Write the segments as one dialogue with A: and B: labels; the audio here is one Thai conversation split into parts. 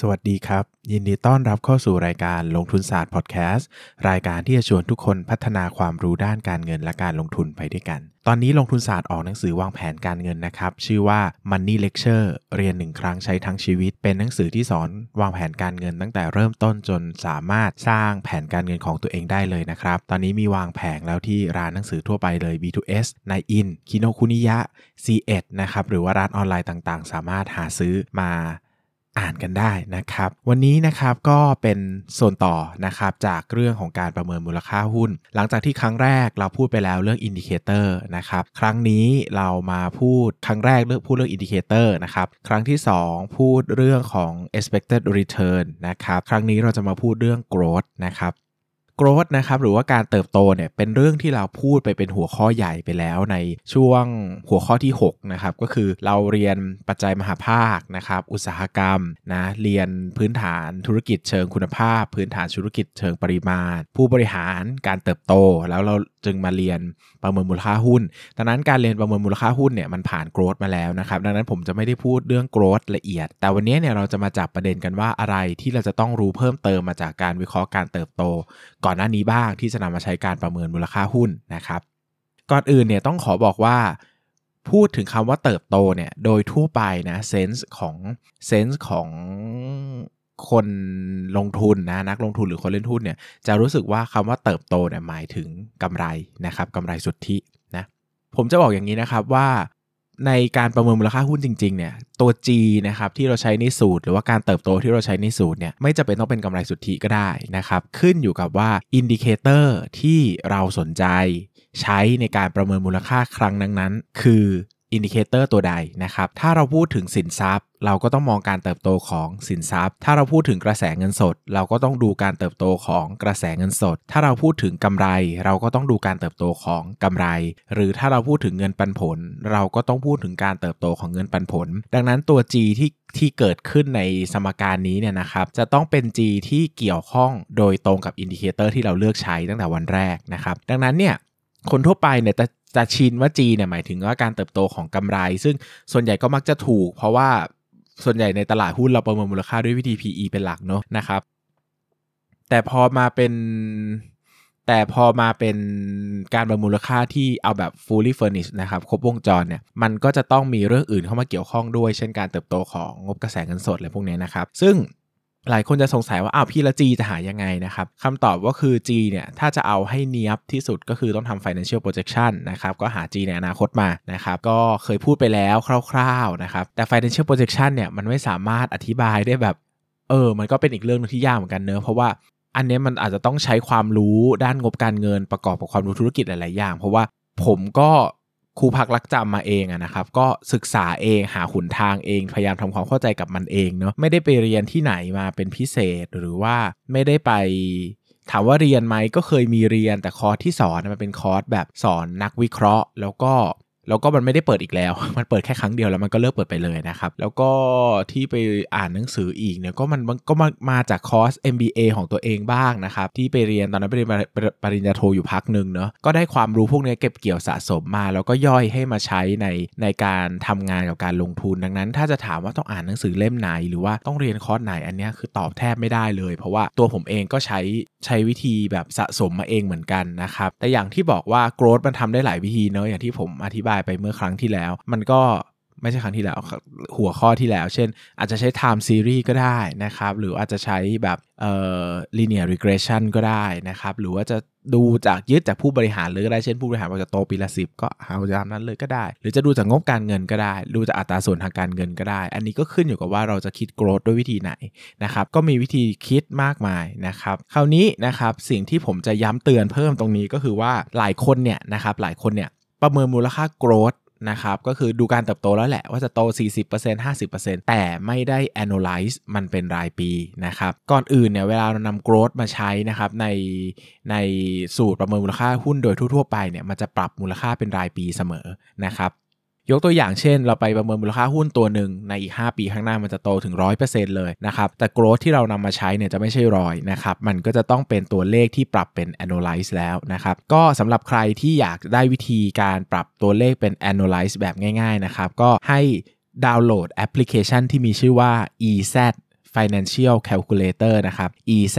A: สวัสดีครับ ยินดีต้อนรับเข้าสู่รายการลงทุนศาสตร์พอดแคสต์รายการที่จะชวนทุกคนพัฒนาความรู้ด้านการเงินและการลงทุนไปด้วยกัน ตอนนี้ลงทุนศาสตร์ออกหนังสือวางแผนการเงินนะครับ ชื่อว่า Money Lecture เรียนหนึ่งครั้งใช้ทั้งชีวิต เป็นหนังสือที่สอนวางแผนการเงินตั้งแต่เริ่มต้นจนสามารถสร้างแผนการเงินของตัวเองได้เลยนะครับ ตอนนี้มีวางแผงแล้วที่ร้านหนังสือทั่วไปเลย B2S ในอินคิโนคุนิยะ C1 นะครับหรือว่าร้านออนไลน์ต่างๆ สามารถหาซื้อมา อ่านกันได้นะครับ วันนี้นะครับก็เป็นส่วนต่อนะครับจากเรื่องของการประเมินมูลค่าหุ้น หลังจากที่ครั้งแรกเราพูดไปแล้วเรื่อง indicator นะครับครั้งนี้เรามาพูดครั้งแรกเรื่องพูดเรื่อง indicator นะครับครั้งที่ 2 พูดเรื่องของ expected return นะครับครั้งนี้เราจะมาพูดเรื่อง growth นะครับ growth นะครับหรือว่าการเติบโตเนี่ยเป็นเรื่องที่เราพูดไปเป็นหัวข้อใหญ่ไปแล้วในช่วงหัวข้อที่6นะครับก็คือเราเรียนปัจจัยมหาภาคนะครับอุตสาหกรรมนะเรียนพื้นฐานธุรกิจเชิงคุณภาพ พื้นฐานธุรกิจเชิงปริมาณ ผู้บริหารการเติบโต แล้วเราจึงมาเรียนประเมินมูลค่าหุ้นดังนั้นการเรียนประเมินมูลค่าหุ้นเนี่ยมันผ่าน growth มาแล้วนะครับดังนั้นผมจะไม่ได้พูดเรื่อง growth ละเอียด แต่วันนี้เนี่ยเราจะมาจับประเด็นกันว่าอะไรที่เราจะต้องรู้เพิ่มเติมมาจากการวิเคราะห์การเติบโตก่อน่อนหน้านี้บ้างที่จะนำมาใช้การประเมินมูลค่าหุ้นนะครับ ก่อนอื่นเนี่ยต้องขอบอกว่า พูดถึงคำว่าเติบโตเนี่ยโดยทั่วไปนะเซนส์ของเซนส์ของคนลงทุนนะนักลงทุนหรือคนเล่นหุ้นเนี่ยจะรู้สึกว่าคำว่าเติบโตเนี่ยหมายถึงกำไรนะครับกำไรสุทธินะผมจะบอกอย่างนี้นะครับว่า ในการประเมินมูลค่าหุ้นจริงๆเนี่ยตัว G นะครับที่เราใช้ในสูตร หรือว่าการเติบโตที่เราใช้ในสูตรเนี่ยไม่จำเป็นต้องเป็นกำไรสุทธิก็ได้นะครับขึ้นอยู่กับว่า indicator ที่เราสนใจ ใช้ในการประเมินมูลค่าครั้งนั้นๆคือ indicator ตัวใดนะครับ ถ้าเราพูดถึงสินทรัพย์ เราก็ต้องมองการเติบโตของสินทรัพย์ ถ้าเราพูดถึงกระแสเงินสด เราก็ต้องดูการเติบโตของกระแสเงินสด ถ้าเราพูดถึงกำไร เราก็ต้องดูการเติบโตของกำไร หรือถ้าเราพูดถึงเงินปันผล เราก็ต้องพูดถึงการเติบโตของเงินปันผล ดังนั้นตัว G ที่ที่เกิดขึ้นในสมการนี้เนี่ยนะครับ จะต้องเป็น G ที่เกี่ยวข้องโดยตรงกับ indicator ที่เราเลือกใช้ตั้งแต่วันแรกนะครับ ดังนั้นเนี่ยคนทั่วไปเนี่ย จะชินว่า G เนี่ยหมายถึงว่าการเติบโตของกำไร ซึ่งส่วนใหญ่ก็มักจะถูก เพราะว่าส่วนใหญ่ในตลาดหุ้นเราประเมินมูลค่าด้วยวิธี PE เป็นหลักเนาะนะครับ แต่พอมาเป็นแต่พอมาเป็นการประเมินมูลค่าที่เอาแบบ fully furnished นะครับครบวงจรเนี่ยมันก็จะต้องมีเรื่องอื่นเข้ามาเกี่ยวข้องด้วย เช่นการเติบโตของงบกระแสเงินสดอะไรพวกนี้นะครับ ซึ่ง หลายคนจะสงสัยว่าอ้าวพี่ละ G จะหายังไงนะครับคำตอบก็คือ G เนี่ย ถ้าจะเอาให้เนียบที่สุดก็คือต้องทำ financial projection นะครับ ก็หา G ในอนาคตมานะครับ ก็เคยพูดไปแล้วคร่าวๆนะครับ แต่ financial projection เนี่ย มันไม่สามารถอธิบายได้แบบ เออ มันก็เป็นอีกเรื่องนึงที่ยากเหมือนกันเนอะเพราะว่าอันนี้มันอาจจะต้องใช้ความรู้ด้านงบการเงินประกอบกับความรู้ธุรกิจหลายๆอย่าง เพราะว่าผมก็ ครูพักรักจำมาเองอะนะครับก็ศึกษาเองหาขุนทางเองพยายามทำความเข้าใจกับมันเองเนาะไม่ได้ไปเรียนที่ไหนมาเป็นพิเศษหรือว่าไม่ได้ไปถามว่าเรียนไหมก็เคยมีเรียนแต่คอร์สที่สอนมันเป็นคอร์สแบบสอนนักวิเคราะห์ แล้วก็ แล้วก็มันไม่ได้เปิดอีกแล้ว มันเปิดแค่ครั้งเดียวแล้วมันก็เลิกเปิดไปเลยนะครับ แล้วก็ที่ไปอ่านหนังสืออีกเนี่ยก็มันก็มามาจากคอร์ส MBA ของตัวเองบ้างนะครับ ที่ไปเรียนตอนนั้นไปเรียนปริญญาโทอยู่พักหนึ่งเนาะก็ได้ความรู้พวกนี้เก็บเกี่ยวสะสมมา แล้วก็ย่อยให้มาใช้ในในการทำงานกับการลงทุนดังนั้น ถ้าจะถามว่าต้องอ่านหนังสือเล่มไหน หรือว่าต้องเรียนคอร์สไหนอันนี้คือตอบแทบไม่ได้เลย เพราะว่าตัวผมเองก็ใช้ใช้วิธีแบบสะสมมาเองเหมือนกันนะครับแต่อย่างที่บอกว่า growth มันทำได้หลายวิธีเนาะอย่างที่ผมอธิบายไปเมื่อครั้งที่แล้ว มันก็ไม่ใช่ครั้งที่แล้วหัวข้อที่แล้ว เช่น อาจจะใช้ time series ก็ได้นะครับ หรืออาจจะใช้แบบเอ่อ linear regression ก็ได้นะครับ หรือว่าจะดูจากยึดจากผู้บริหารเลยก็ได้ เช่นผู้บริหารบอกจะโตปีละสิบก็เอาจากนั้นเลยก็ได้ หรือจะดูจากงบการเงินก็ได้ ดูจากอัตราส่วนทางการเงินก็ได้ อันนี้ก็ขึ้นอยู่กับว่าเราจะคิด growth ด้วยวิธีไหนนะครับ ก็มีวิธีคิดมากมายนะครับ คราวนี้นะครับสิ่งที่ผมจะย้ำเตือนเพิ่มตรงนี้ก็คือว่าหลายคนเนี่ยนะครับหลายคนเนี่ย ประเมินมูลค่า growth นะครับก็คือดูการเติบโตแล้วแหละว่าจะโต 40% 50%แต่ไม่ได้ analyze มันเป็นรายปีนะครับก่อนอื่นเนี่ยเวลาเรานำ growth มาใช้นะครับในในสูตรประเมินมูลค่าหุ้นโดยทั่วๆไปเนี่ยมันจะปรับมูลค่าเป็นรายปีเสมอนะครับ ยกตัวอย่างเช่น เราไปประเมินมูลค่าหุ้นตัวหนึ่งในอีก 5 ปีข้างหน้ามันจะโตถึง 100%เลยนะครับ แต่ growth ที่เรานำมาใช้เนี่ยจะไม่ใช่ร้อยนะครับ มันก็จะต้องเป็นตัวเลขที่ปรับเป็น annualize แล้วนะครับ ก็สำหรับใครที่อยากได้วิธีการปรับตัวเลขเป็น annualize แบบง่ายๆนะครับ ก็ให้ดาวน์โหลดแอปพลิเคชันที่มีชื่อว่า EZ Financial Calculator นะครับ EZ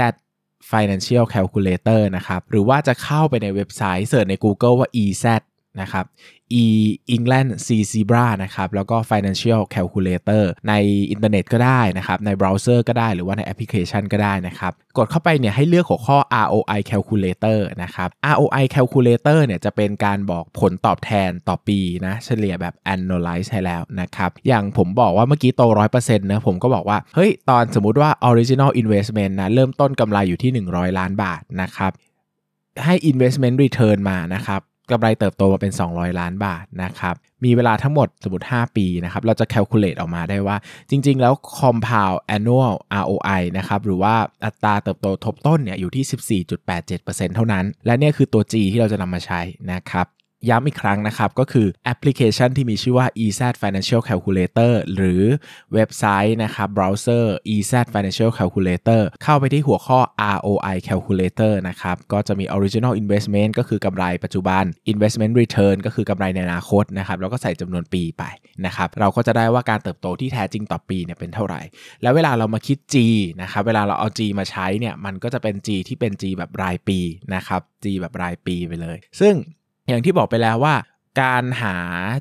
A: Financial Calculator นะครับ หรือว่าจะเข้าไปในเว็บไซต์ search ใน Google ว่า EZ นะครับ E England Z Zebra นะครับ แล้วก็ Financial Calculator ในอินเทอร์เน็ตก็ได้นะครับ ในเบราว์เซอร์ก็ได้หรือว่าในแอปพลิเคชันก็ได้นะครับ กดเข้าไปเนี่ยให้เลือกหัวข้อ ROI Calculator นะครับ ROI Calculator เนี่ยจะเป็นการบอกผลตอบแทนต่อปีนะเฉลี่ยแบบ annualize ให้แล้วนะครับ อย่างผมบอกว่าเมื่อกี้โต 100%นะผมก็บอกว่า เฮ้ย ตอนสมมุติว่า original investment นะเริ่มต้นกำไรอยู่ที่ 100 ล้านบาทนะครับให้ investment return มานะครับ กำไรเติบโตมาเป็น 200 ล้านบาทนะครับ มีเวลาทั้งหมดสมมติ 5 ปีนะครับ เราจะ calculate ออกมาได้ว่า จริง ๆ แล้ว compound annual ROI นะครับ หรือว่าอัตราเติบโตทบต้นเนี่ยอยู่ที่ 14.87%เท่านั้น และเนี่ยคือตัว G ที่เราจะนำมาใช้นะครับ ย้ำอีกครั้งนะครับ ก็คือแอปพลิเคชันที่มีชื่อว่า EZ Financial Calculator หรือเว็บไซต์นะครับเบราว์เซอร์ EZ Financial Calculator เข้าไปที่หัวข้อ ROI Calculator นะครับ ก็จะมี Original Investment ก็คือกำไรปัจจุบัน Investment Return ก็คือกำไรในอนาคตนะครับ แล้วก็ใส่จำนวนปีไปนะครับ เราก็จะได้ว่าการเติบโตที่แท้จริงต่อปีเนี่ยเป็นเท่าไหร่ แล้วเวลาเรามาคิด G นะครับเวลาเราเอา G มาใช้เนี่ยมันก็จะเป็น G ที่เป็น G แบบรายปีนะครับ G แบบรายปีไปเลย ซึ่ง อย่างที่บอกไปแล้วว่า การหา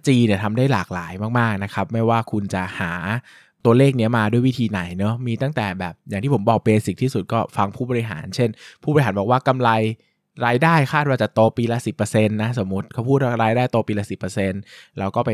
A: G เนี่ยทำได้หลากหลายมากๆนะครับ ไม่ว่าคุณจะหาตัวเลขเนี้ยมาด้วยวิธีไหนเนาะมีตั้งแต่แบบอย่างที่ผมบอกเบสิกที่สุดก็ฟังผู้บริหาร เช่น ผู้บริหารบอกว่ากำไรรายได้คาดว่าจะโตปีละ 10%นะสมมติเขาพูดรายได้โตปีละ 10%เราก็ไป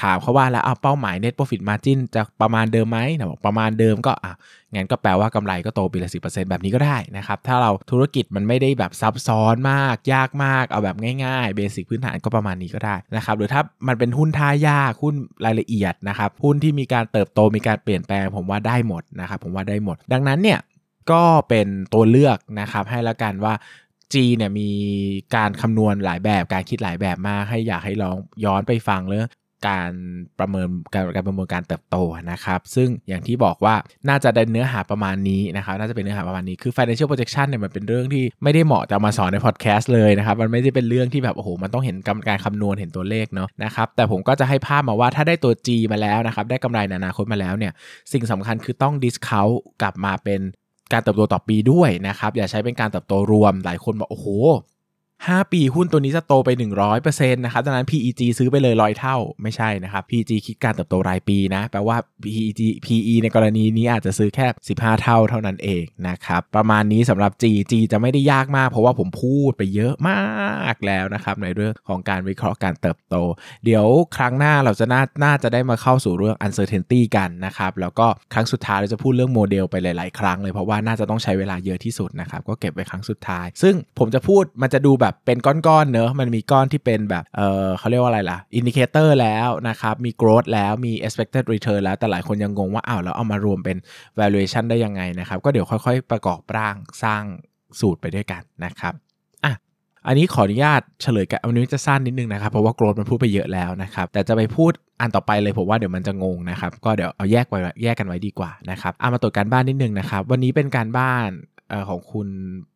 A: ถามเขาว่าแล้วเอาเป้าหมาย net profit margin จะประมาณเดิมไหมนะบอกประมาณเดิมก็อะงั้นก็แปลว่ากำไรก็โตปีละสิแบบนี้ก็ได้นะครับ ถ้าเราธุรกิจมันไม่ได้แบบซับซ้อนมาก ยากมาก เอาแบบง่ายๆเบสิกพื้นฐานก็ประมาณนี้ก็ได้นะครับ หรือถ้ามันเป็นหุ้นท่ายากหุ้นรายละเอียดนะครับหุ้นที่มีการเติบโตมีการเปลี่ยนแปลง ผมว่าได้หมดนะครับผมว่าได้หมด ดังนั้นเนี่ยก็เป็นตัวเลือกนะครับให้แล้วกันว่า G เนี่ยมีการคำนวณหลายแบบการคิดหลายแบบมากให้อยากให้ลองย้อนไปฟังเลย การประเมินการการประเมินการเติบโตนะครับ ซึ่งอย่างที่บอกว่าน่าจะได้เนื้อหาประมาณนี้นะครับน่าจะเป็นเนื้อหาประมาณนี้คือ financial projection เนี่ยมันเป็นเรื่องที่ไม่ได้เหมาะจะมาสอนในพอดแคสต์เลยนะครับ มันไม่ได้เป็นเรื่องที่แบบโอ้โหมันต้องเห็นกการคำนวณเห็นตัวเลขเนาะนะครับแต่ผมก็จะให้ภาพมาว่าถ้าได้ตัว G มาแล้วนะครับ ได้กำไรในอนาคตมาแล้วเนี่ยสิ่งสำคัญคือต้อง discount กลับมาเป็นการเติบโตต่อปีด้วยนะครับอย่าใช้เป็นการเติบโตรวมหลายคนบอกโอ้โห 5 ปีหุ้นตัวนี้จะโตไป 100%นะครับดังนั้น PEG ซื้อไปเลยร้อยเท่าไม่ใช่นะครับ PEG คิดการเติบโตรายปีนะ แปลว่า PEG PE ในกรณีนี้อาจจะซื้อแค่ 15 เท่าเท่านั้นเองนะครับ ประมาณนี้สำหรับ G G จะไม่ได้ยากมาก เพราะว่าผมพูดไปเยอะมากแล้วนะครับ ในเรื่องของการวิเคราะห์การเติบโต เดี๋ยวครั้งหน้าเราจะน่านาจะได้มาเข้าสู่เรื่อง uncertainty กันนะครับ แล้วก็ครั้งสุดท้ายเราจะพูดเรื่องโมเดลไปหลาย ๆ ครั้งเลยเพราะว่าน่าจะต้องใช้เวลาเยอะที่สุดนะครับก็เก็บไว้ครั้งสุดท้าย ซึ่งผมจะพูดมันจะดูแบบเป็นก้อนๆเนอะมันมีก้อนที่เป็นแบบเออเขาเรียกว่าอะไรล่ะ indicator แล้วนะครับมี growth แล้วมี expected return แล้วแต่หลายคนยังงงว่าอ้าวแล้วเอามารวมเป็น valuation ได้ยังไงนะครับก็เดี๋ยวค่อยๆ ประกอบร่างสร้างสูตรไปด้วยกันนะครับอะอันนี้ขออนุญาตเฉลยกันอันนี้จะสั้นนิดนึงนะครับ เพราะว่า growth มันพูดไปเยอะแล้วนะครับ แต่จะไปพูดอันต่อไปเลยผมว่าเดี๋ยวมันจะงงนะครับ ก็เดี๋ยวเอาแยกไว้แยกกันไว้ดีกว่านะครับเอามาตรวจการบ้านนิดนึงนะครับ วันนี้เป็นการบ้าน ของคุณ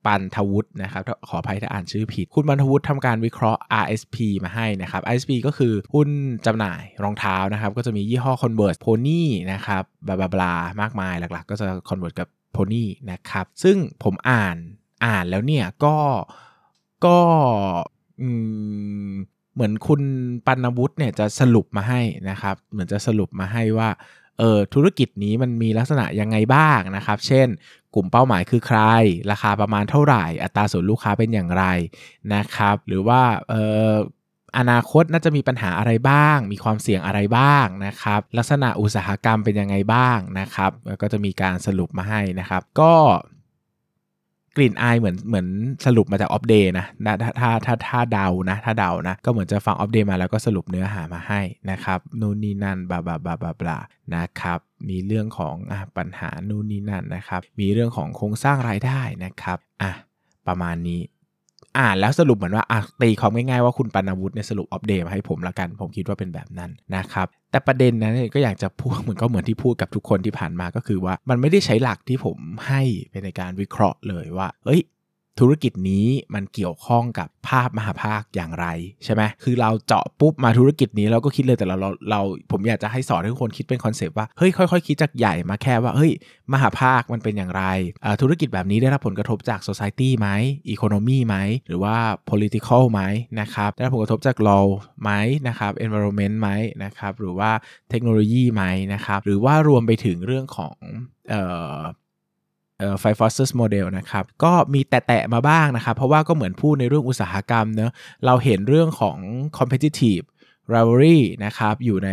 A: ปันทวุฒินะครับขออภัยถ้าอ่านชื่อผิด คุณปันทวุฒิทำการวิเคราะห์ RSP มาให้นะครับ RSP ก็คือหุ้นจำหน่ายรองเท้านะครับ ก็จะมียี่ห้อ Converse Pony นะครับบลาบลามากมายหลักๆ ก็จะ Converse กับ Pony นะครับ ซึ่งผมอ่านอ่านแล้วเนี่ยก็ก็เหมือนคุณปันวุฒิเนี่ยจะสรุปมาให้นะครับ เหมือนจะสรุปมาให้ว่า เออธุรกิจนี้มันมีลักษณะยังไงบ้างนะครับ เช่น กลุ่มเป้าหมายคือใคร ราคาประมาณเท่าไหร่ อัตราส่วนลูกค้าเป็นอย่างไรนะครับ หรือว่าเอออนาคตน่าจะมีปัญหาอะไรบ้าง มีความเสี่ยงอะไรบ้างนะครับ ลักษณะอุตสาหกรรมเป็นยังไงบ้างนะครับ ก็จะมีการสรุปมาให้นะครับ ก็ กลิ่นอายเหมือนเหมือนสรุปมาจาก opp day นะถ้าถ้าถ้าถ้าเดานะ ถ้าเดานะ ก็เหมือนจะฟัง opp day มาแล้วก็สรุปเนื้อหามาให้นะครับ นู่นนี่นั่นบลาบลาบลาบลาบลานะครับมีเรื่องของอปัญหานู่นนี่นั่นนะครับ มีเรื่องของโครงสร้างรายได้นะครับอะประมาณนี้ อ่านแล้วสรุปเหมือนว่าอะตีความง่ายๆว่าคุณปานาวุฒิเนี่ยสรุปอัปเดตมาให้ผมละกัน ผมคิดว่าเป็นแบบนั้นนะครับแต่ประเด็นนั้นก็อยากจะพูดเหมือนก็เหมือนที่พูดกับทุกคนที่ผ่านมาก็คือว่ามันไม่ได้ใช้หลักที่ผมให้เป็นในการวิเคราะห์เลยว่า เอ้ย ธุรกิจนี้มันเกี่ยวข้องกับภาพมหาภาคอย่างไรใช่ไหมคือเราเจาะปุ๊บมาธุรกิจนี้เราก็คิดเลยแต่เราเราเราผมอยากจะให้สอนให้ทุกคนคิดเป็น concept ว่าเฮ้ยค่อยๆคิดจากใหญ่มาแค่ว่าเฮ้ยมหาภาคมันเป็นอย่างไรธุรกิจแบบนี้ได้รับผลกระทบจาก society ไหม economy ไหม หรือว่า political ไหมนะครับได้รับผลกระทบจาก law ไหมนะครับ environment ไหมนะครับหรือว่าเทคโนโลยีไหมนะครับหรือว่ารวมไปถึงเรื่องของ five forces model นะครับก็มีแตะๆมาบ้างนะครับ เพราะว่าก็เหมือนพูดในเรื่องอุตสาหกรรมเนอะเราเห็นเรื่องของ competitive rivalry นะครับอยู่ใน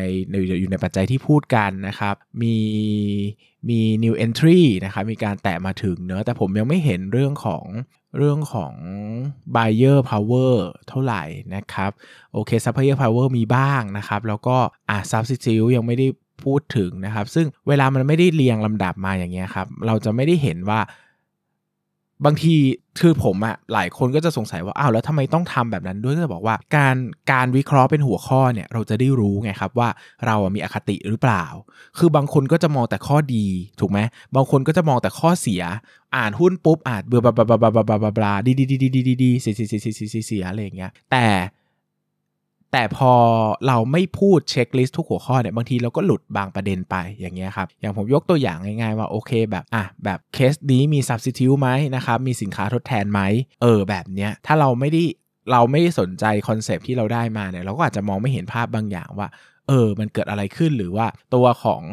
A: อยู่ในปัจจัยที่พูดกันนะครับ มีมี new entry นะครับมีการแตะมาถึงเนอะแต่ผมยังไม่เห็นเรื่องของเรื่องของ buyer power เท่าไหร่นะครับ โอเค supplier power มีบ้างนะครับ แล้วก็อะ substitute ยังไม่ได้ พูดถึงนะครับ ซึ่งเวลามันไม่ได้เรียงลำดับมาอย่างเงี้ยครับ เราจะไม่ได้เห็นว่าบางทีคือผมอะหลายคนก็จะสงสัยว่าอ้าวแล้วทำไมต้องทำแบบนั้นด้วยก็จะบอกว่าการการวิเคราะห์เป็นหัวข้อเนี่ยเราจะได้รู้ไงครับว่าเรามีอคติหรือเปล่า คือบางคนก็จะมองแต่ข้อดีถูกไหมบางคนก็จะมองแต่ข้อเสีย อ่านหุ้นปุ๊บอ่านเบื่อบลาบลาบลาบลาบลาบลาดีดีดีดีดีดีเสียเสียเสียเสียเสียอะไรอย่างเงี้ยแต่ แต่พอเราไม่พูดเช็คลิสต์ทุกหัวข้อเนี่ยบางทีเราก็หลุดบางประเด็นไปอย่างเงี้ยครับอย่างผมยกตัวอย่างง่ายๆว่าโอเคแบบอะแบบเคสนี้มี substitute ไหมนะครับมีสินค้าทดแทนไหมเออแบบเนี้ยถ้าเราไม่ได้เราไม่ได้สนใจคอนเซปที่เราได้มาเนี่ยเราก็อาจจะมองไม่เห็นภาพบางอย่างว่า เออ มันเกิดอะไรขึ้นหรือว่าตัวของ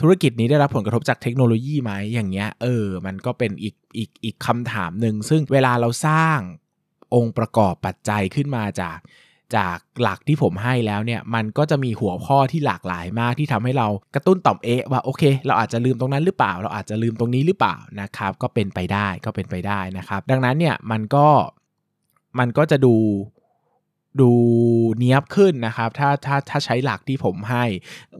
A: ธุรกิจนี้ได้รับผลกระทบจากเทคโนโลยีไหมอย่างเงี้ยเออ มันก็เป็นอีกอีกอีกคำถามหนึ่งซึ่งเวลาเราสร้างองค์ประกอบปัจจัยขึ้นมาจาก จากหลักที่ผมให้แล้วเนี่ยมันก็จะมีหัวข้อที่หลากหลายมากที่ทำให้เรากระตุ้นต่อมเอะว่าโอเค เราอาจจะลืมตรงนั้นหรือเปล่า เราอาจจะลืมตรงนี้หรือเปล่านะครับ ก็เป็นไปได้ก็เป็นไปได้นะครับ ดังนั้นเนี่ยมันก็มันก็จะดูดูเนี้ยบขึ้นนะครับ ถ้าถ้าถ้าใช้หลักที่ผมให้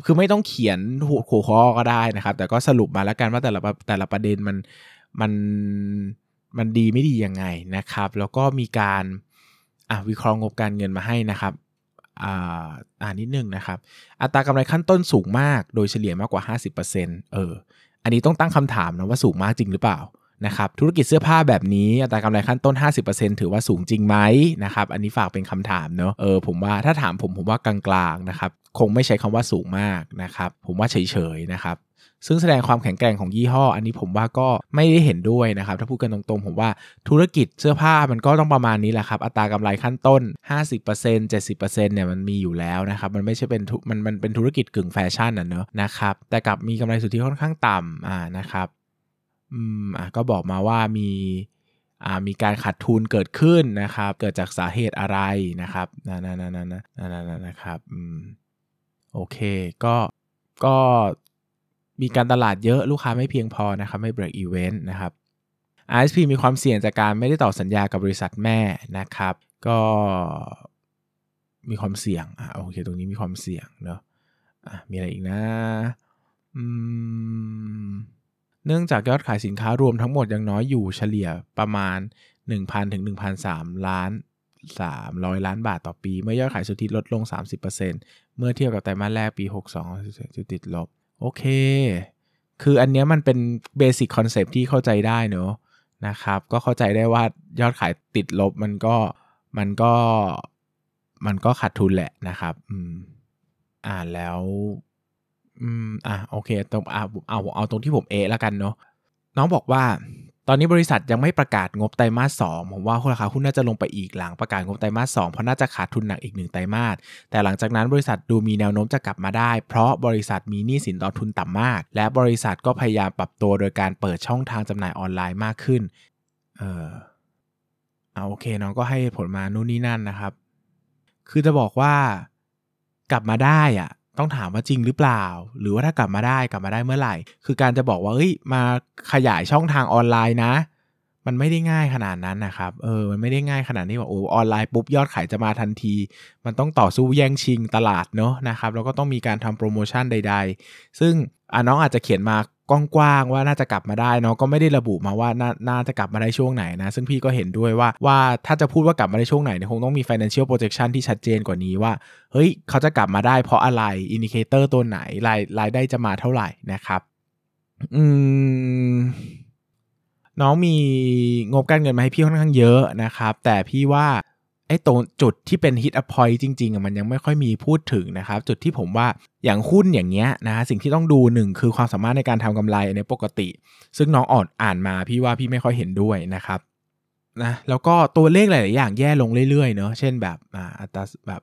A: คือไม่ต้องเขียนหัวข้อก็ได้นะครับ แต่ก็สรุปมาแล้วกันว่าแต่ละแต่ละประเด็นมันมันมันดีไม่ดียังไงนะครับ แล้วก็มีการ อะวิเคราะห์งบการเงินมาให้นะครับอ่านิดนึงนะครับ อัตรากำไรขั้นต้นสูงมาก โดยเฉลี่ยมากกว่า 50%เออ อันนี้ต้องตั้งคำถามนะว่าสูงมากจริงหรือเปล่านะครับ ธุรกิจเสื้อผ้าแบบนี้ อัตรากำไรขั้นต้น 50%ถือว่าสูงจริงไหมนะครับ อันนี้ฝากเป็นคำถามเนอะเออผมว่าถ้าถามผมผมว่ากลางๆนะครับ คงไม่ใช้คำว่าสูงมากนะครับ ผมว่าเฉยๆนะครับ ซึ่งแสดงความแข็งแกร่งของยี่ห้อ อันนี้ผมว่าก็ไม่ได้เห็นด้วยนะครับ ถ้าพูดกันตรงๆ ผมว่าธุรกิจเสื้อผ้ามันก็ต้องประมาณนี้แหละครับ อัตรากำไรขั้นต้น 50% 70%เนี่ยมันมีอยู่แล้วนะครับ มันไม่ใช่เป็นมันมันเป็นธุรกิจกึ่งแฟชั่นอะเนอะนะครับ แต่กับมีกำไรสุทธิค่อนข้างต่ำอ่านะครับอืมอ่าก็บอกมาว่ามีอ่ามีการขาดทุนเกิดขึ้นนะครับ เกิดจากสาเหตุอะไรนะครับนั่นนั่นนั่นนั่นนั่นนะครับ อืม โอเค ก็ ก็ มีการตลาดเยอะลูกค้าไม่เพียงพอนะครับไม่เบรกอีเวนต์นะครับ ISP มีความเสี่ยงจากการไม่ได้ต่อสัญญากับบริษัทแม่นะครับ ก็มีความเสี่ยงอะโอเคตรงนี้มีความเสี่ยงเนาะอะมีอะไรอีกนะอืมเนื่องจากยอดขายสินค้ารวมทั้งหมดยังน้อยอยู่เฉลี่ยประมาณ 1,000ถึง1,003ล้าน 300 ล้านบาทต่อปี เมื่อยอดขายสุทธิลดลง 30%เมื่อเทียบกับไตรมาสแรกปี 62จุดติดลบ โอเค คืออันนี้มันเป็น basic concept ที่เข้าใจได้เนอะนะครับ ก็เข้าใจได้ว่ายอดขายติดลบมันก็มันก็มันก็ขาดทุนแหละนะครับอืมอ่าแล้วอืมอะโอเคตรงเอาเอาเอาตรงที่ผมเอแล้วกันเนาะน้องบอกว่า ตอนนี้บริษัทยังไม่ประกาศงบไตรมาสสองผมว่าราคาหุ้นน่าจะลงไปอีกหลังประกาศงบไตรมาสสองเพราะน่าจะขาดทุนหนักอีกหนึ่งไตรมาสแต่หลังจากนั้นบริษัทดูมีแนวโน้มจะกลับมาได้ เพราะบริษัทมีหนี้สินต่อทุนต่ำมาก และบริษัทก็พยายามปรับตัวโดยการเปิดช่องทางจำหน่ายออนไลน์มากขึ้น เออเอาโอเคน้องก็ให้ผลมานู่นนี่นั่นนะครับ คือจะบอกว่ากลับมาได้อะ ต้องถามว่าจริงหรือเปล่า หรือว่าถ้ากลับมาได้กลับมาได้เมื่อไหร่ คือการจะบอกว่าเอ้ยมาขยายช่องทางออนไลน์นะ มันไม่ได้ง่ายขนาดนั้นนะครับเออมันไม่ได้ง่ายขนาดนี้ว่าโอ้ออนไลน์ปุ๊บยอดขายจะมาทันที มันต้องต่อสู้แย่งชิงตลาดเนาะนะครับแล้วก็ต้องมีการทำโปรโมชั่นใด ๆ ซึ่งอน้องอาจจะเขียนมา กว้างๆว่าน่าจะกลับมาได้เนาะก็ไม่ได้ระบุมาว่าน่าน่าจะกลับมาได้ช่วงไหนนะ ซึ่งพี่ก็เห็นด้วยว่าว่าถ้าจะพูดว่ากลับมาได้ช่วงไหนเนี่ยคงต้องมี financial projection ที่ชัดเจนกว่านี้ว่า เฮ้ย เขาจะกลับมาได้เพราะอะไร indicator ตัวไหนรายรายได้จะมาเท่าไหร่นะครับ อืมน้องมีงบการเงินมาให้พี่ค่อนข้างเยอะนะครับ แต่พี่ว่า ไอ้ตรงจุดที่เป็น hit point จริงๆมันยังไม่ค่อยมีพูดถึงนะครับ จุดที่ผมว่าอย่างหุ้นอย่างเงี้ยนะสิ่งที่ต้องดูหนึ่งคือความสามารถในการทำกำไรในปกติ ซึ่งน้องอ่อนอ่านมาพี่ว่าพี่ไม่ค่อยเห็นด้วยนะครับนะแล้วก็ตัวเลขหลายๆอย่างแย่ลงเรื่อยๆเนาะเช่นแบบอัตราแบบ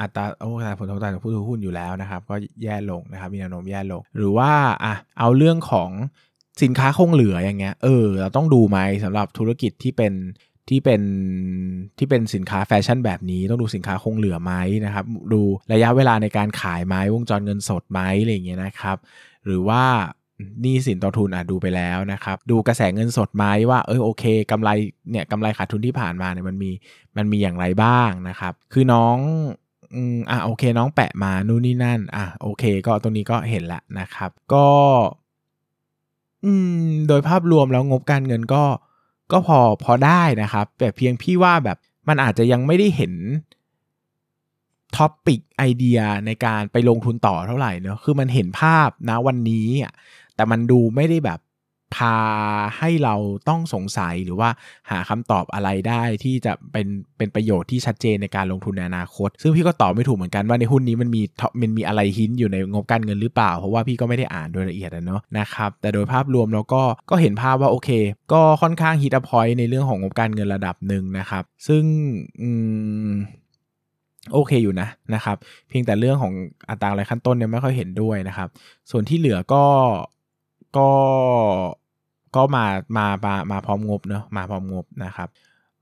A: อัตราโอ้ผลตอบแทนของผู้ถือหุ้นอยู่แล้วนะครับ ก็แย่ลงนะครับมีแนวโน้มแย่ลง หรือว่าอะเอาเรื่องของสินค้าคงเหลืออย่างเงี้ยเออเราต้องดูไหมสำหรับธุรกิจที่เป็น ที่เป็นที่เป็นสินค้าแฟชั่นแบบนี้ ต้องดูสินค้าคงเหลือไหมนะครับ ดูระยะเวลาในการขายไหมวงจรเงินสดไหมอะไรอย่างเงี้ยนะครับ หรือว่านี่สินต่อทุนอะดูไปแล้วนะครับ ดูกระแสเงินสดไหมว่าเออโอเคกำไรเนี่ยกำไรขาดทุนที่ผ่านมาเนี่ยมันมีมันมีอย่างไรบ้างนะครับ คือน้องอืมอะโอเคน้องแปะมานู่นนี่นั่นอะโอเค ก็ตรงนี้ก็เห็นละนะครับ ก็ อืมโดยภาพรวมแล้วงบการเงินก็ ก็พอพอได้นะครับ แต่เพียงพี่ว่าแบบมันอาจจะยังไม่ได้เห็น topic idea ในการไปลงทุนต่อเท่าไหร่เนอะคือมันเห็นภาพนะวันนี้อะแต่มันดูไม่ได้แบบ พาให้เราต้องสงสัยหรือว่าหาคำตอบอะไรได้ที่จะเป็นเป็นประโยชน์ที่ชัดเจนในการลงทุนในอนาคต ซึ่งพี่ก็ตอบไม่ถูกเหมือนกันว่าในหุ้นนี้มันมีมันมีอะไร hint อยู่ในงบการเงินหรือเปล่า เพราะว่าพี่ก็ไม่ได้อ่านโดยละเอียดนะเนาะนะครับแต่โดยภาพรวมเราก็ก็เห็นภาพว่าโอเค ก็ค่อนข้างฮิตพอยในเรื่องของงบการเงินระดับหนึ่งนะครับ ซึ่งอืมโอเคอยู่นะนะครับ เพียงแต่เรื่องของอัตราอะไรขั้นต้นเนี่ยไม่ค่อยเห็นด้วยนะครับ ส่วนที่เหลือก็ ก็ก็มามามามาพร้อมงบเนอะมาพร้อมงบนะครับ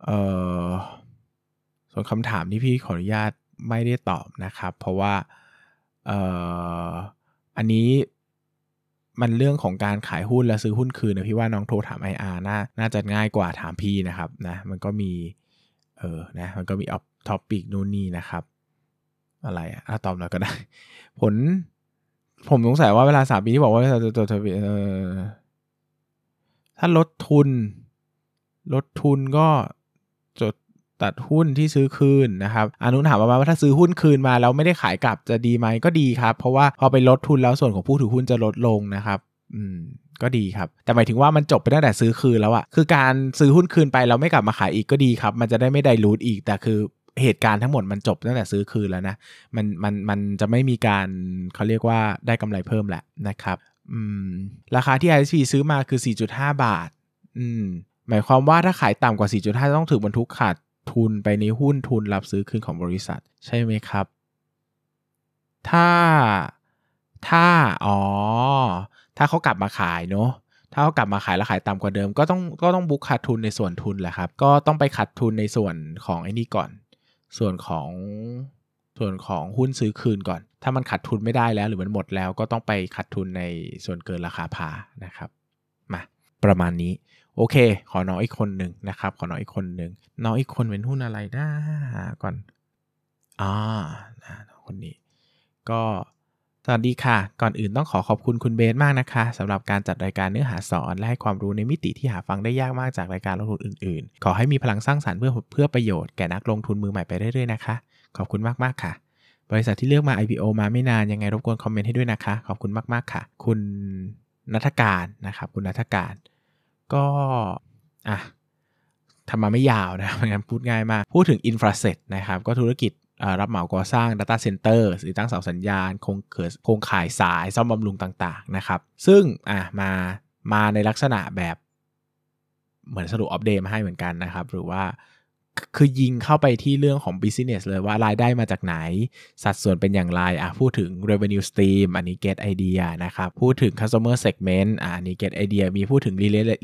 A: เอ่อส่วนคำถามที่พี่ขออนุญาตไม่ได้ตอบนะครับ เพราะว่าเอ่ออันนี้มันเรื่องของการขายหุ้นและซื้อหุ้นคืนนะพี่ว่าน้องโทรถาม IR น่าน่าจะง่ายกว่าถามพี่นะครับนะมันก็มีเออนะมันก็มีออฟท็อปิกนู่นนี่นะครับ อะไรอะตอบหน่อยก็ได้ ผล ผมสงสัยว่าเวลาสามปีที่บอกว่าจะจดทะเบียนถ้าลดทุน ลดทุนก็จดตัดหุ้นที่ซื้อคืนนะครับอนุถามมาว่าถ้าซื้อหุ้นคืนมาแล้วไม่ได้ขายกลับจะดีไหมก็ดีครับ เพราะว่าพอไปลดทุนแล้วส่วนของผู้ถือหุ้นจะลดลงนะครับ อืมก็ดีครับ แต่หมายถึงว่ามันจบไปตั้งแต่ซื้อคืนแล้วอะคือการซื้อหุ้นคืนไปแล้วไม่กลับมาขายอีกก็ดีครับ มันจะได้ไม่ได้รูดอีก แต่คือ เหตุการณ์ทั้งหมดมันจบตั้งแต่ซื้อคืนแล้วนะ มันมันมันจะไม่มีการเขาเรียกว่าได้กำไรเพิ่มแหละนะครับอืมราคาที่ ISP ซื้อมาคือ 4.5 บาท อืม หมายความว่าถ้าขายต่ำกว่า 4.5 ต้องถือบรรทุกขาดทุนไปในหุ้นทุนรับซื้อคืนของบริษัท ใช่ไหมครับ ถ้า ถ้า อ๋อ ถ้าเขากลับมาขายเนาะ ถ้าเขากลับมาขายแล้วขายต่ำกว่าเดิม ก็ต้อง ก็ต้องบุกขาดทุนในส่วนทุนแหละครับ ก็ต้องไปขาดทุนในส่วนของไอ้นี่ก่อน ส่วนของส่วนของหุ้นซื้อคืนก่อน ถ้ามันขาดทุนไม่ได้แล้วหรือมันหมดแล้วก็ต้องไปขาดทุนในส่วนเกินราคาพานะครับ มาประมาณนี้ โอเค ขอน้องอีกคนหนึ่งนะครับ ขอน้องอีกคนหนึ่งน้องอีกคนเป็นหุ้นอะไรนะก่อนอ่าน้องคนนี้ ก็ สวัสดีค่ะ ก่อนอื่นต้องขอขอบคุณคุณเบสมากนะคะสำหรับการจัดรายการเนื้อหาสอนและให้ความรู้ในมิติที่หาฟังได้ยากมากจากรายการลงทุนอื่นๆ ขอให้มีพลังสร้างสารรค์เพื่อเพื่อประโยชน์แก่นักลงทุนมือใหม่ไปเรื่อยๆนะคะ ขอบคุณมากๆค่ะ บริษัทที่เลือกมา IPO มาไม่นานยังไงรบกวนคอมเมนต์ให้ด้วยนะคะ ขอบคุณมากๆค่ะ คุณนัทการนะครับคุณนัทการ ก็อะทำมาไม่ยาวนะเพราะงั้นพูดง่ายมาก พูดถึง i n f r a s e t นะครับก็ธุรกิจ รับเหมาก่อสร้าง Data Center หรือตั้งเสาสัญญาณโครงเกิดโครงข่ายสายซ่อมบำรุงต่างๆนะครับ ซึ่งอะมามาในลักษณะแบบ เหมือนสรุปอัปเดตมาให้เหมือนกันนะครับ หรือว่า คือยิงเข้าไปที่เรื่องของ business เลยว่ารายได้มาจากไหน สัดส่วนเป็นอย่างไรอะพูดถึง revenue stream อันนี้ get idea นะครับ พูดถึง customer segment อะอันนี้ get idea มีพูดถึง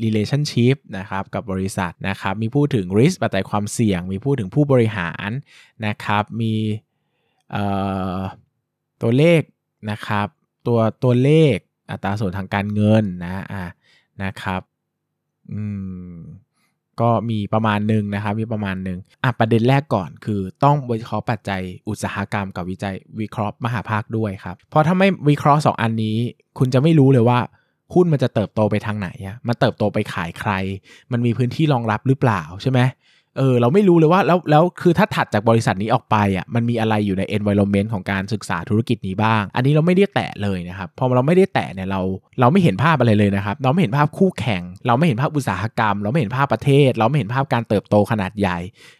A: relationship นะครับกับบริษัทนะครับ มีพูดถึง risk ปัจจัยความเสี่ยง มีพูดถึงผู้บริหารนะครับ มีตัวเลขนะครับ ตัวตัวเลขอัตราส่วนทางการเงินนะอะนะครับอืม ก็มีประมาณหนึ่งนะครับมีประมาณหนึ่งอะประเด็นแรกก่อนคือต้องวิเคราะห์ปัจจัยอุตสาหกรรมกับวิจัยวิเคราะห์มหาภาคด้วยครับเพราะถ้าไม่วิเคราะห์ 2 อันนี้ คุณจะไม่รู้เลยว่าหุ้นมันจะเติบโตไปทางไหนอะมันเติบโตไปขายใคร มันมีพื้นที่รองรับหรือเปล่าใช่ไหม เออเราไม่รู้เลยว่าแล้วแล้วคือถ้าถัดจากบริษัทนี้ออกไปอะมันมีอะไรอยู่ใน environment ของการศึกษาธุรกิจนี้บ้าง อันนี้เราไม่ได้แตะเลยนะครับพอเราไม่ได้แตะเนี่ยเราเราไม่เห็นภาพอะไรเลยนะครับ เราไม่เห็นภาพคู่แข่ง เราไม่เห็นภาพอุตสาหกรรม เราไม่เห็นภาพประเทศ เราไม่เห็นภาพการเติบโตขนาดใหญ่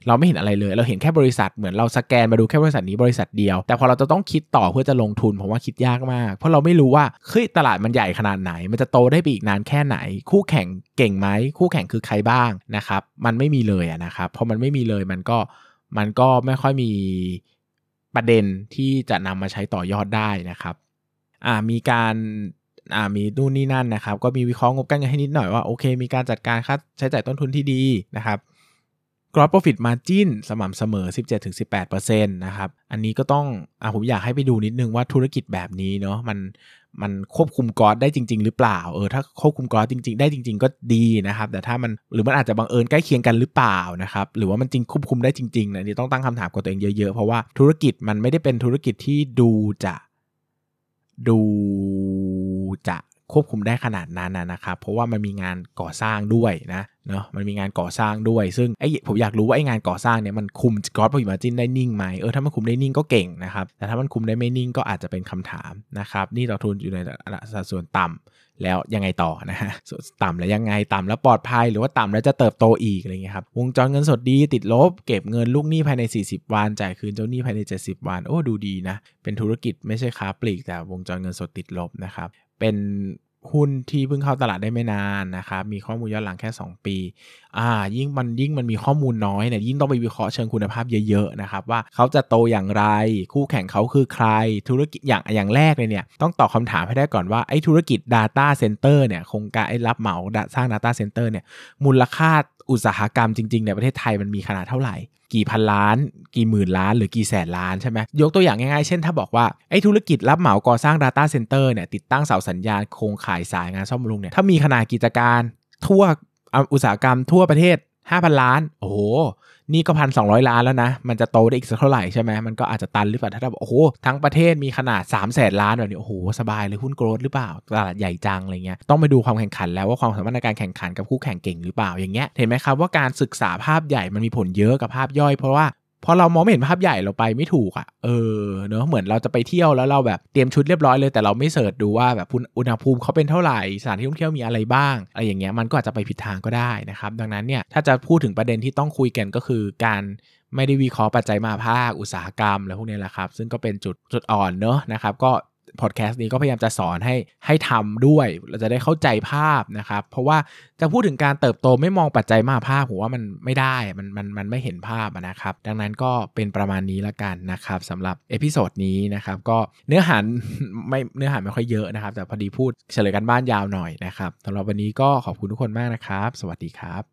A: เราไม่เห็นอะไรเลย เราเห็นแค่บริษัทเหมือนเราสแกนมาดูแค่บริษัทนี้บริษัทเดียว แต่พอเราจะต้องคิดต่อเพื่อจะลงทุนผมว่าคิดยากมาก เพราะเราไม่รู้ว่าเฮ้ยตลาดมันใหญ่ขนาดไหน มันจะโตได้ไปอีกนานแค่ไหน คู่แข่งเก่งไหมคู่แข่งคือใครบ้างนะครับมันไม่มีเลยนะครับพอมันไม่มีเลยมันก็มันก็ไม่ค่อยมีประเด็นที่จะนำมาใช้ต่อยอดได้นะครับอ่ามีการอ่ามีนู่นนี่นั่นนะครับ ก็มีวิเคราะห์งบการเงินให้นิดหน่อยว่าโอเค มีการจัดการค่าใช้จ่ายต้นทุนที่ดีนะครับ gross profit margin สม่ำเสมอ 17-18%นะครับ อันนี้ก็ต้องอผมอยากให้ไปดูนิดนึงว่าธุรกิจแบบนี้เนาะมันมันควบคุมกอสได้จริง ๆ หรือเปล่า เออ ถ้าควบคุมกอสจริง ๆ ได้จริง ๆ ก็ดีนะครับ แต่ถ้ามันหรือมันอาจจะบังเอิญใกล้เคียงกันหรือเปล่านะครับ หรือว่ามันจริงควบคุมได้จริงๆนะนี่ต้องตั้งคำถามกับตัวเองเยอะๆ เพราะว่าธุรกิจมันไม่ได้เป็นธุรกิจที่ดูจะ ดูจะ ควบคุมได้ขนาดนั้นนะครับ เพราะว่ามันมีงานก่อสร้างด้วยนะเนาะมันมีงานก่อสร้างด้วย ซึ่งไอ้ผมอยากรู้ว่าไอ้งานก่อสร้างเนี่ยมันคุมกรอสพอมาจินได้นิ่งไหมเออถ้ามันคุมได้นิ่งก็เก่งนะครับ แต่ถ้ามันคุมได้ไม่นิ่งก็อาจจะเป็นคำถามนะครับนี่เราทุนอยู่ในสัดส่วนต่ำแล้วยังไงต่อนะฮะต่ำแล้วยังไงต่ำแล้วปลอดภัย หรือว่าต่ำแล้วจะเติบโตอีกอะไรเงี้ยครับวงจรเงินสดดีติดลบ เก็บเงินลูกหนี้ภายใน 40 วัน จ่ายคืนเจ้าหนี้ภายใน 70 วัน โอ้ดูดีนะ เป็นธุรกิจไม่ใช่ค้าปลีกแต่วงจรเงินสดติดลบนะครับเป็น หุ้นที่เพิ่งเข้าตลาดได้ไม่นานนะครับมีข้อมูลย้อนหลังแค่ 2 ปีอ่ายิ่งมันยิ่งมันมีข้อมูลน้อยเนี่ยยิ่งต้องไปวิเคราะห์เชิงคุณภาพเยอะๆนะครับว่าเขาจะโตอย่างไร คู่แข่งเขาคือใคร ธุรกิจอย่างอย่างแรกเลยเนี่ยต้องตอบคาถามให้ได้ก่อนว่าไอ้ธุรกิจ Data Center เนี่ยโครงการไอ้รับเหมาสร้าง Data Center เนี่ยมูลค่า อุตสาหกรรมจริงๆในประเทศไทยมันมีขนาดเท่าไหร่ กี่พันล้าน กี่หมื่นล้านหรือกี่แสนล้านใช่ไหมยกตัวอย่างง่ายๆ เช่นถ้าบอกว่าไอ้ธุรกิจรับเหมาก่อสร้าง Data Center เนี่ยติดตั้งเสาสัญญาณโครงข่ายสายงานซ่อมบำรุงเนี่ยถ้ามีขนาดกิจการทั่วอุตสาหกรรมทั่วประเทศ ห้าพันล้าน โอ้โห นี่ก็พันสองร้อยล้านแล้วนะ มันจะโตได้อีกสักเท่าไหร่ใช่ไหมมันก็อาจจะตันหรือเปล่า ถ้าแบบโอ้โห ทั้งประเทศมีขนาด3ามแสนล้านแบบนี้ โอ้โห สบายเลยหุ้นโกรดหรือเปล่า ตลาดใหญ่จังอะไรเงี้ย ต้องไปดูความแข่งขันแล้วว่าความสามารถในการแข่งขันกับคู่แข่งเก่งหรือเปล่า อย่างเงี้ย เห็นไหมครับว่าการศึกษาภาพใหญ่มันมีผลเยอะกับภาพย่อย เพราะว่า พอเรามองไม่เห็นภาพใหญ่เราไปไม่ถูกอะ่ะ เออ เนอะเหมือนเราจะไปเที่ยวแล้วเราแบบเตรียมชุดเรียบร้อยเลยแต่เราไม่เสิร์ชดูว่าแบบอุณหภูมิเขาเป็นเท่าไหร่สถานที่ท่องเที่ยวมีอะไรบ้างอะไรอย่างเงี้ยมันก็อาจจะไปผิดทางก็ได้นะครับ ดังนั้นเนี่ยถ้าจะพูดถึงประเด็นที่ต้องคุยกันก็คือการไม่ได้วิเคราะห์ปัจจัยมหภาคอุตสาหกรรมอะไรพวกนี้แหละครับ ซึ่งก็เป็นจุดจุดอ่อนเนอะนะครับ ก็ พอดแคสต์นี้ก็พยายามจะสอนให้ให้ทำด้วย เราจะได้เข้าใจภาพนะครับ เพราะว่าจะพูดถึงการเติบโตไม่มองปัจจัยมหภาคผมว่ามันไม่ได้มันมันมันไม่เห็นภาพนะครับ ดังนั้นก็เป็นประมาณนี้ละกันนะครับสำหรับ episode นี้นะครับก็เนื้อหาไม่เนื้อหาไม่ค่อยเยอะนะครับ แต่พอดีพูดเฉลยการบ้านยาวหน่อยนะครับสำหรับวันนี้ก็ขอบคุณทุกคนมากนะครับ สวัสดีครับ